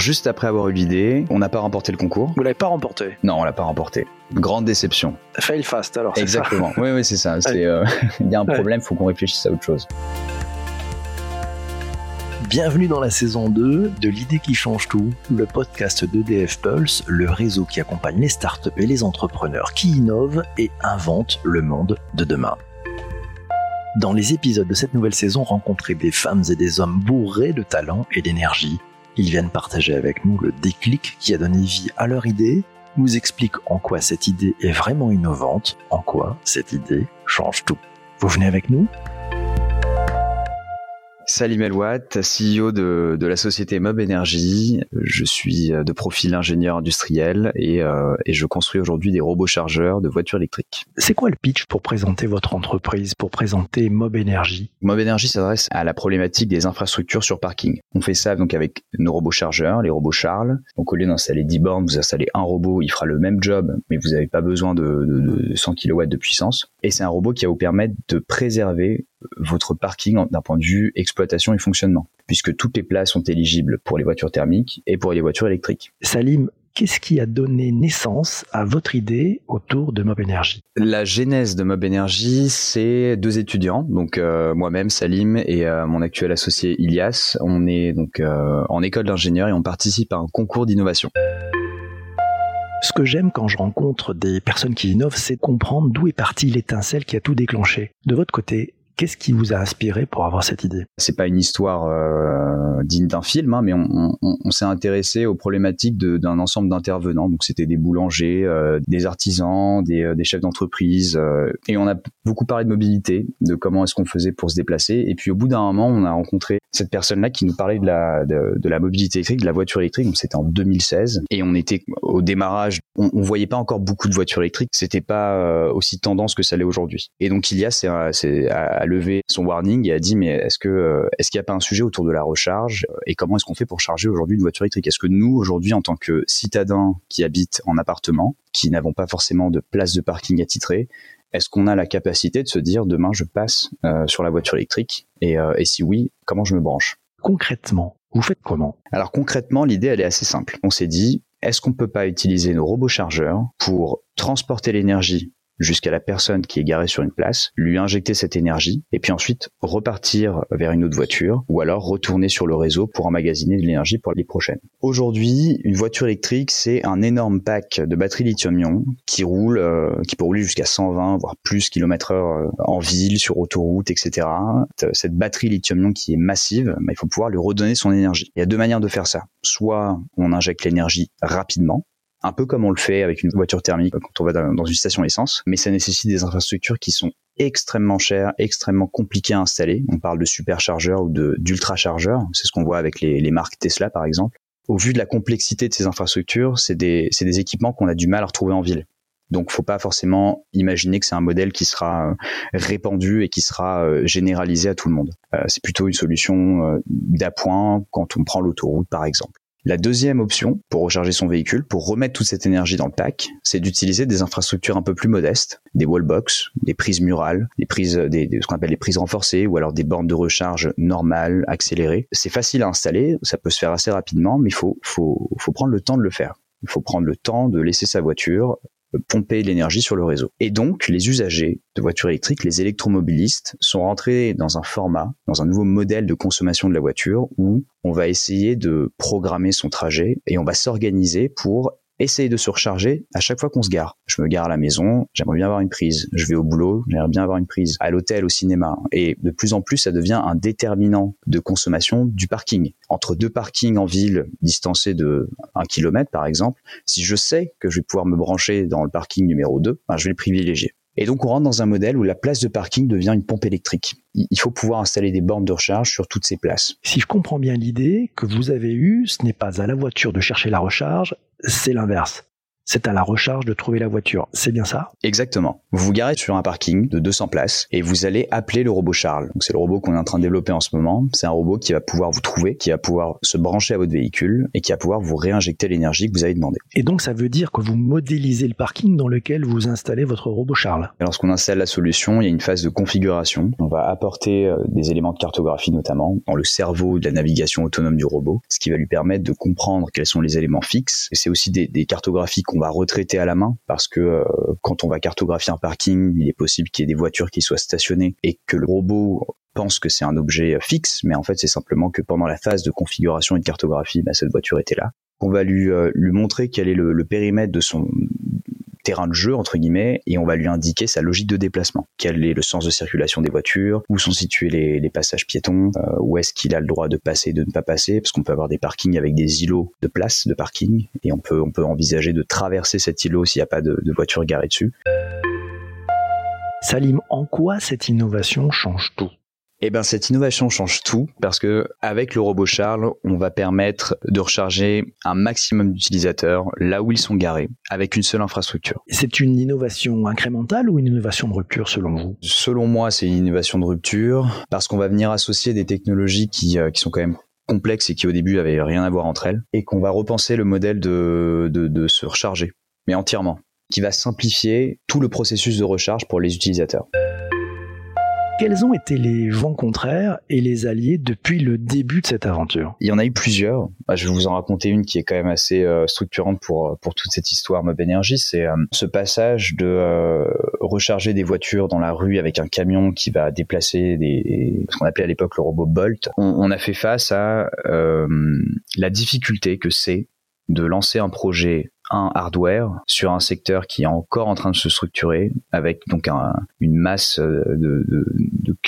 Juste après avoir eu l'idée, on n'a pas remporté le concours. Vous l'avez pas remporté Non, on l'a pas remporté. Grande déception. Fail fast alors. c'est Exactement. oui, oui, c'est ça. C'est, euh, Il y a un problème, faut qu'on réfléchisse à autre chose. Bienvenue dans la saison 2 de l'idée qui change tout, le podcast d'EDF Pulse, le réseau qui accompagne les startups et les entrepreneurs qui innovent et inventent le monde de demain. Dans les épisodes de cette nouvelle saison, rencontrez des femmes et des hommes bourrés de talent et d'énergie. Ils viennent partager avec nous le déclic qui a donné vie à leur idée, nous expliquent en quoi cette idée est vraiment innovante, en quoi cette idée change tout. Vous venez avec nous? Salim Elouat, CEO de, de la société Mob Energy. Je suis de profil ingénieur industriel et, euh, et je construis aujourd'hui des robots chargeurs de voitures électriques. C'est quoi le pitch pour présenter votre entreprise, pour présenter Mob Energy? Mob Energy s'adresse à la problématique des infrastructures sur parking. On fait ça donc avec nos robots chargeurs, les robots Charles. Donc au lieu d'installer 10 bornes, vous installez un robot, il fera le même job, mais vous n'avez pas besoin de, de, de 100 kW de puissance. Et c'est un robot qui va vous permettre de préserver votre parking d'un point de vue exploitation et fonctionnement, puisque toutes les places sont éligibles pour les voitures thermiques et pour les voitures électriques. Salim, qu'est-ce qui a donné naissance à votre idée autour de Mob Energy La genèse de Mob Energy, c'est deux étudiants, donc euh, moi-même Salim et euh, mon actuel associé Ilias. On est donc euh, en école d'ingénieur et on participe à un concours d'innovation. Ce que j'aime quand je rencontre des personnes qui innovent, c'est comprendre d'où est partie l'étincelle qui a tout déclenché. De votre côté, Qu'est-ce qui vous a inspiré pour avoir cette idée? C'est pas une histoire euh, digne d'un film, hein, mais on, s'est intéressé aux problématiques d'un ensemble d'intervenants. Donc c'était des boulangers, euh, des artisans, des, euh, des chefs d'entreprise, euh, et on a beaucoup parlé de mobilité, de comment est-ce qu'on faisait pour se déplacer. Et puis au bout d'un moment, on a rencontré cette personne-là qui nous parlait de la de, la mobilité électrique, de la voiture électrique. Donc c'était en 2016, et on était au démarrage. On, voyait pas encore beaucoup de voitures électriques. C'était pas euh, aussi tendance que ça l'est aujourd'hui. Et donc Ilias c'est c'est à levé son warning et a dit mais est-ce que euh, est-ce qu'il n'y a pas un sujet autour de la recharge? Et comment est-ce qu'on fait pour charger aujourd'hui une voiture électrique? Est-ce que nous aujourd'hui en tant que citadins qui habitent en appartement, qui n'avons pas forcément de place de parking attitrée, est-ce qu'on a la capacité de se dire demain je passe euh, sur la voiture électrique et, euh, et si oui, comment je me branche? Concrètement, vous faites comment? Alors concrètement, l'idée elle est assez simple. On s'est dit est-ce qu'on peut pas utiliser nos robots chargeurs pour transporter l'énergie jusqu'à la personne qui est garée sur une place, lui injecter cette énergie, et puis ensuite repartir vers une autre voiture, ou alors retourner sur le réseau pour emmagasiner de l'énergie pour les prochaines. Aujourd'hui, une voiture électrique, c'est un énorme pack de batteries lithium-ion qui roule, euh, qui peut rouler jusqu'à 120, voire plus km heure en ville, sur autoroute, etc. Cette batterie lithium-ion qui est massive, bah, il faut pouvoir lui redonner son énergie. Il y a deux manières de faire ça. Soit on injecte l'énergie rapidement, un peu comme on le fait avec une voiture thermique quand on va dans une station essence, mais ça nécessite des infrastructures qui sont extrêmement chères, extrêmement compliquées à installer. On parle de superchargeurs ou d'ultrachargeurs, c'est ce qu'on voit avec les, marques Tesla par exemple. Au vu de la complexité de ces infrastructures, c'est des, équipements qu'on a du mal à retrouver en ville. Donc, faut pas forcément imaginer que c'est un modèle qui sera répandu et qui sera généralisé à tout le monde. Euh, c'est plutôt une solution d'appoint quand on prend l'autoroute, par exemple. La deuxième option pour recharger son véhicule, pour remettre toute cette énergie dans le pack, c'est d'utiliser des infrastructures un peu plus modestes, des wallbox, des prises murales, des prises, des, des, ce qu'on appelle les prises renforcées, ou alors des bornes de recharge normales, accélérées. C'est facile à installer, ça peut se faire assez rapidement, mais il faut, faut, faut prendre le temps de le faire. Il faut prendre le temps de laisser sa voiture pomper l'énergie sur le réseau. Et donc, les usagers de voitures électriques, les électromobilistes, sont rentrés dans un format, dans un nouveau modèle de consommation de la voiture où on va essayer de programmer son trajet et on va s'organiser pour essayer de se recharger à chaque fois qu'on se gare. Je me gare à la maison, j'aimerais bien avoir une prise. Je vais au boulot, j'aimerais bien avoir une prise. À l'hôtel, au cinéma. Et de plus en plus, ça devient un déterminant de consommation du parking. Entre deux parkings en ville, distancés de un kilomètre par exemple, si je sais que je vais pouvoir me brancher dans le parking numéro 2, ben, je vais le privilégier. Et donc on rentre dans un modèle où la place de parking devient une pompe électrique. Il faut pouvoir installer des bornes de recharge sur toutes ces places. Si je comprends bien l'idée que vous avez eue, ce n'est pas à la voiture de chercher la recharge, c'est l'inverse. C'est à la recharge de trouver la voiture. C'est bien ça? Exactement. Vous vous garez sur un parking de 200 places et vous allez appeler le robot Charles. Donc c'est le robot qu'on est en train de développer en ce moment. C'est un robot qui va pouvoir vous trouver, qui va pouvoir se brancher à votre véhicule et qui va pouvoir vous réinjecter l'énergie que vous avez demandé. Et donc ça veut dire que vous modélisez le parking dans lequel vous installez votre robot Charles? Lorsqu'on installe la solution, il y a une phase de configuration. On va apporter euh, des éléments de cartographie notamment dans le cerveau de la navigation autonome du robot, ce qui va lui permettre de comprendre quels sont les éléments fixes. C'est aussi des, des cartographies qu'on va retraiter à la main parce que euh, quand on va cartographier un parking, il est possible qu'il y ait des voitures qui soient stationnées et que le robot pense que c'est un objet fixe, mais en fait c'est simplement que pendant la phase de configuration et de cartographie, bah, cette voiture était là. On va lui, euh, montrer quel est le, périmètre de son terrain de jeu entre guillemets et on va lui indiquer sa logique de déplacement. Quel est le sens de circulation des voitures, où sont situés les, passages piétons, euh, où est-ce qu'il a le droit de passer et de ne pas passer, parce qu'on peut avoir des parkings avec des îlots de place de parking et on peut on peut envisager de traverser cet îlot s'il n'y a pas de, de voiture garée dessus. Salim, en quoi cette innovation change tout? Eh ben cette innovation change tout parce que avec le robot Charles, on va permettre de recharger un maximum d'utilisateurs là où ils sont garés avec une seule infrastructure. C'est une innovation incrémentale ou une innovation de rupture selon vous? Selon moi, c'est une innovation de rupture parce qu'on va venir associer des technologies qui, euh, qui sont quand même complexes et qui au début avaient rien à voir entre elles et qu'on va repenser le modèle de, de, de se recharger mais entièrement qui va simplifier tout le processus de recharge pour les utilisateurs. Quels ont été les vents contraires et les alliés depuis le début de cette aventure? Il y en a eu plusieurs. Bah, je vais vous en raconter une qui est quand même assez euh, structurante pour pour toute cette histoire Mob Energy. C'est euh, ce passage de euh, recharger des voitures dans la rue avec un camion qui va déplacer ce qu'on appelait à l'époque le robot Bolt. On, a fait face à la difficulté que c'est de lancer un projet un hardware sur un secteur qui est encore en train de se structurer avec donc un, une masse euh, de,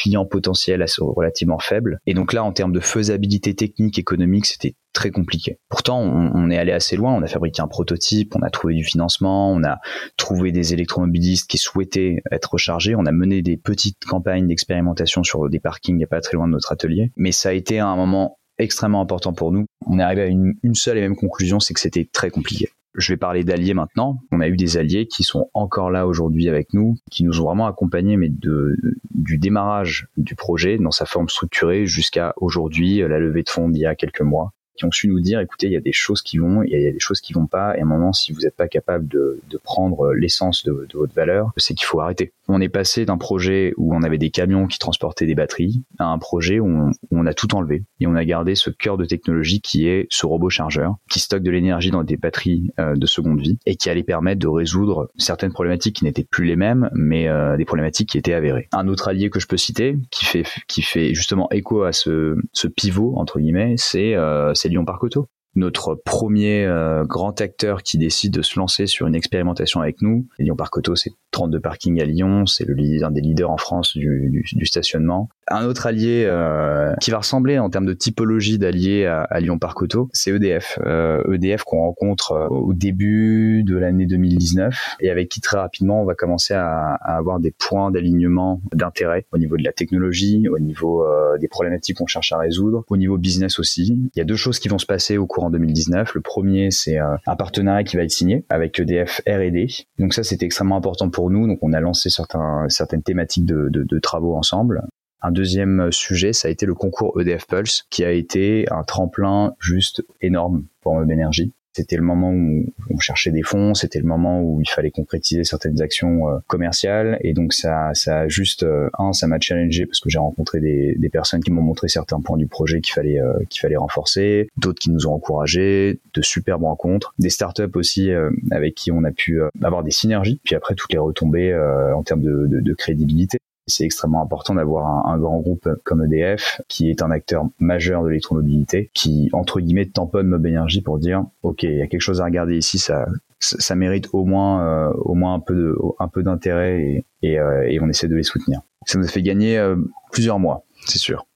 clients potentiels assez relativement faible. Et donc là, en termes de faisabilité technique, économique, c'était très compliqué. Pourtant, on, est allé assez loin. On a fabriqué un prototype, on a trouvé du financement, on a trouvé des électromobilistes qui souhaitaient être rechargés. On a mené des petites campagnes d'expérimentation sur des parkings, il n'y a pas très loin de notre atelier. Mais ça a été un moment extrêmement important pour nous. On est arrivé à une, une seule et même conclusion, c'est que c'était très compliqué. Je vais parler d'alliés maintenant. On a eu des alliés qui sont encore là aujourd'hui avec nous, qui nous ont vraiment accompagnés, mais du démarrage du projet dans sa forme structurée jusqu'à aujourd'hui, la levée de fonds d'il y a quelques mois qui ont su nous dire écoutez il y a des choses qui vont il y a des choses qui vont pas et à un moment si vous n'êtes pas capable de, prendre l'essence de, votre valeur c'est qu'il faut arrêter. On est passé d'un projet où on avait des camions qui transportaient des batteries à un projet où on, a tout enlevé et on a gardé ce cœur de technologie qui est ce robot chargeur qui stocke de l'énergie dans des batteries euh, de seconde vie et qui allait permettre de résoudre certaines problématiques qui n'étaient plus les mêmes mais euh, des problématiques qui étaient avérées. Un autre allié que je peux citer qui fait justement écho à ce, ce pivot entre guillemets c'est euh, c'est Lyon Parc Auto. Notre premier euh, grand acteur qui décide de se lancer sur une expérimentation avec nous, Lyon Parc Auto, c'est 32 parkings à Lyon, c'est le un des leaders en France du stationnement. Un autre allié euh, qui va ressembler en termes de typologie d'allié à, à, Lyon Parc Auto, c'est EDF. Euh, EDF qu'on rencontre euh, au début de l'année 2019 et avec qui très rapidement on va commencer à, avoir des points d'alignement d'intérêt au niveau de la technologie, au niveau euh, des problématiques qu'on cherche à résoudre, au niveau business aussi. Il y a deux choses qui vont se passer au cours en 2019. Le premier, c'est euh, un partenariat qui va être signé avec EDF R&D. Donc ça, c'était extrêmement important pour nous. Donc on a lancé certains, certaines thématiques de, de, de travaux ensemble. Un deuxième sujet, ça a été le concours EDF Pulse, qui a été un tremplin juste énorme pour Mob Energy. C'était le moment où on cherchait des fonds, c'était le moment où il fallait concrétiser certaines actions euh, commerciales, et donc ça, ça a juste euh, un, ça m'a challengé parce que j'ai rencontré des, personnes qui m'ont montré certains points du projet qu'il fallait euh, qu'il fallait renforcer, d'autres qui nous ont encouragés, de superbes rencontres, des startups aussi avec qui on a pu avoir des synergies, puis après toutes les retombées en termes de crédibilité. C'est extrêmement important d'avoir un, grand groupe comme EDF, qui est un acteur majeur de l'électromobilité, qui, entre guillemets, tamponne Mob Energy pour dire, OK, il y a quelque chose à regarder ici, ça, ça, mérite au moins, euh, au moins un peu de, un peu d'intérêt et, et, euh, et, on essaie de les soutenir. Ça nous a fait gagner euh, plusieurs mois, c'est sûr.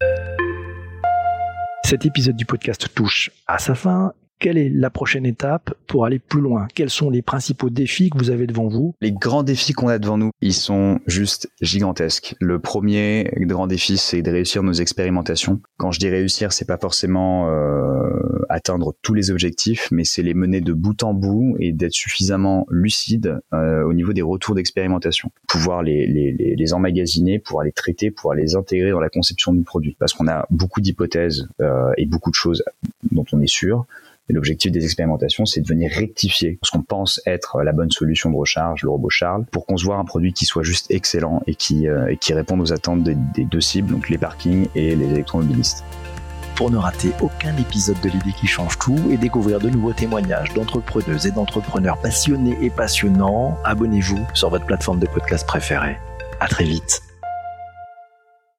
Cet épisode du podcast touche à sa fin quelle est la prochaine étape pour aller plus loin? Quels sont les principaux défis que vous avez devant vous? Les grands défis qu'on a devant nous, ils sont juste gigantesques. Le premier grand défi, c'est de réussir nos expérimentations. Quand je dis réussir, c'est pas forcément euh, atteindre tous les objectifs, mais c'est les mener de bout en bout et d'être suffisamment lucide euh, au niveau des retours d'expérimentation. Pouvoir les, emmagasiner, pouvoir les traiter, pouvoir les intégrer dans la conception du produit. Parce qu'on a beaucoup d'hypothèses euh, et beaucoup de choses dont on est sûr l'objectif des expérimentations, c'est de venir rectifier ce qu'on pense être la bonne solution de recharge, le robot Charles, pour voit un produit qui soit juste excellent et qui, euh, réponde aux attentes des, des deux cibles, donc les parkings et les électromobilistes pour ne rater aucun épisode de l'idée qui change tout et découvrir de nouveaux témoignages d'entrepreneuses et d'entrepreneurs passionnés et passionnants, abonnez-vous sur votre plateforme de podcast préférée. À très vite.